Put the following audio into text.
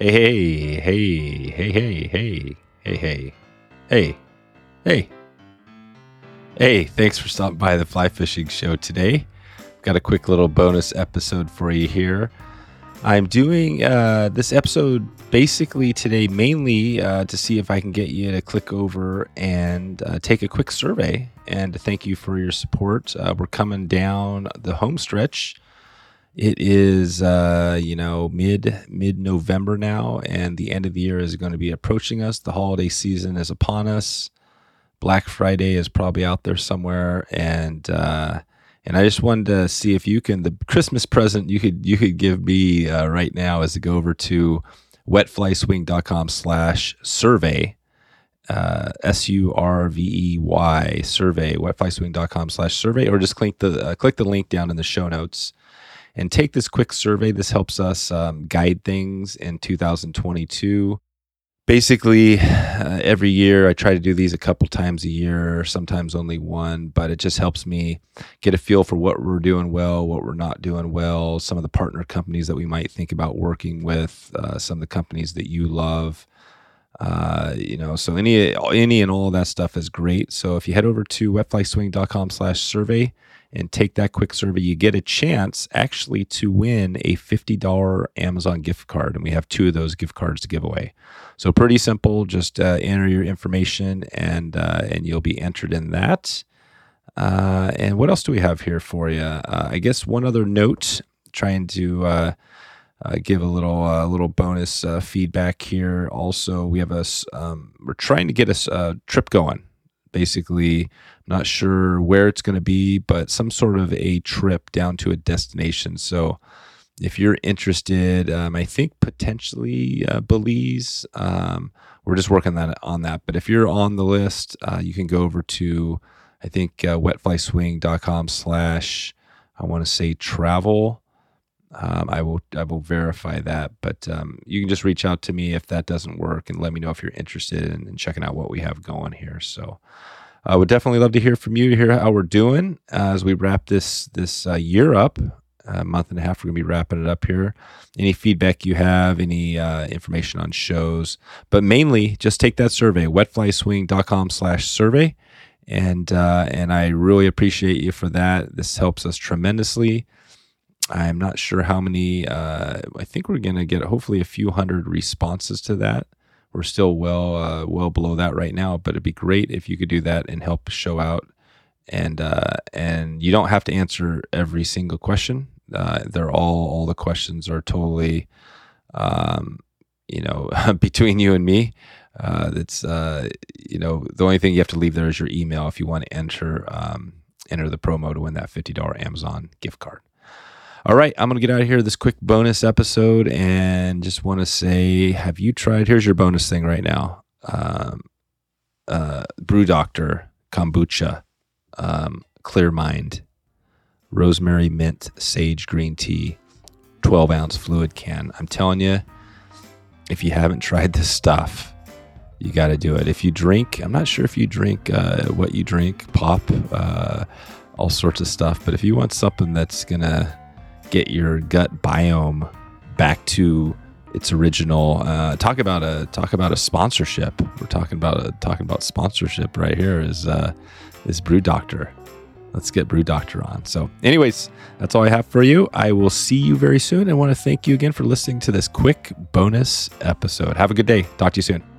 Hey, hey, hey, hey, hey, hey, hey, hey, hey, hey. Thanks for stopping by the fly fishing show today. Got a quick little bonus episode for you here. I'm doing uh, this episode basically today mainly uh, to see if I can get you to click over and uh, take a quick survey and thank you for your support. Uh, we're coming down the home stretch. It is uh, you know mid mid November now, and the end of the year is going to be approaching us. The holiday season is upon us. Black Friday is probably out there somewhere, and uh, and I just wanted to see if you can the Christmas present you could you could give me uh, right now is to go over to wetflyswing.com slash survey uh, s-u-r-v-e-y survey wetflyswing.com slash survey or just click the uh, click the link down in the show notes and take this quick survey. This helps us um, guide things in 2022 basically uh, every year i try to do these a couple times a year sometimes only one but it just helps me get a feel for what we're doing well what we're not doing well some of the partner companies that we might think about working with uh, some of the companies that you love. Uh, you know so any any and all that stuff is great. So if you head over to wetflyswing.com slash survey and take that quick survey, you get a chance actually to win a $50 Amazon gift card. And we have two of those gift cards to give away. So pretty simple. Just uh, enter your information and, uh, and you'll be entered in that. Uh, and what else do we have here for you? Uh, I guess one other note, trying to uh, uh, give a little little bonus feedback here. Also, we have us. Um, we're trying to get us a trip going basically not sure where it's going to be, but some sort of a trip down to a destination. So if you're interested, um, I think potentially uh, Belize. Um, we're just working that on that. But if you're on the list, uh, you can go over to I think uh, wetflyswing.com slash I want to say travel. Um, I will I will verify that, but um, you can just reach out to me if that doesn't work and let me know if you're interested in, in checking out what we have going here. So I would definitely love to hear from you to hear how we're doing as we wrap this this uh, year up. A month and a half, we're gonna be wrapping it up here. Any feedback you have, any uh, information on shows, but mainly just take that survey, wetflyswing.com/survey, and uh, and I really appreciate you for that. This helps us tremendously. I'm not sure how many. Uh, I think we're going to get hopefully a few hundred responses to that. We're still well uh, well below that right now, but it'd be great if you could do that and help show out. And uh, and you don't have to answer every single question. Uh, they're all all the questions are totally, um, you know, between you and me. Uh, that's uh, you know the only thing you have to leave there is your email if you want to enter um, enter the promo to win that fifty dollar Amazon gift card. All right, I'm going to get out of here this quick bonus episode and just want to say have you tried? Here's your bonus thing right now um, uh, Brew Doctor, kombucha, um, clear mind, rosemary mint, sage green tea, 12 ounce fluid can. I'm telling you, if you haven't tried this stuff, you got to do it. If you drink, I'm not sure if you drink uh, what you drink, pop, uh, all sorts of stuff, but if you want something that's going to get your gut biome back to its original. Uh, talk about a talk about a sponsorship. We're talking about a talking about sponsorship right here. Is uh, is Brew Doctor? Let's get Brew Doctor on. So, anyways, that's all I have for you. I will see you very soon, and want to thank you again for listening to this quick bonus episode. Have a good day. Talk to you soon.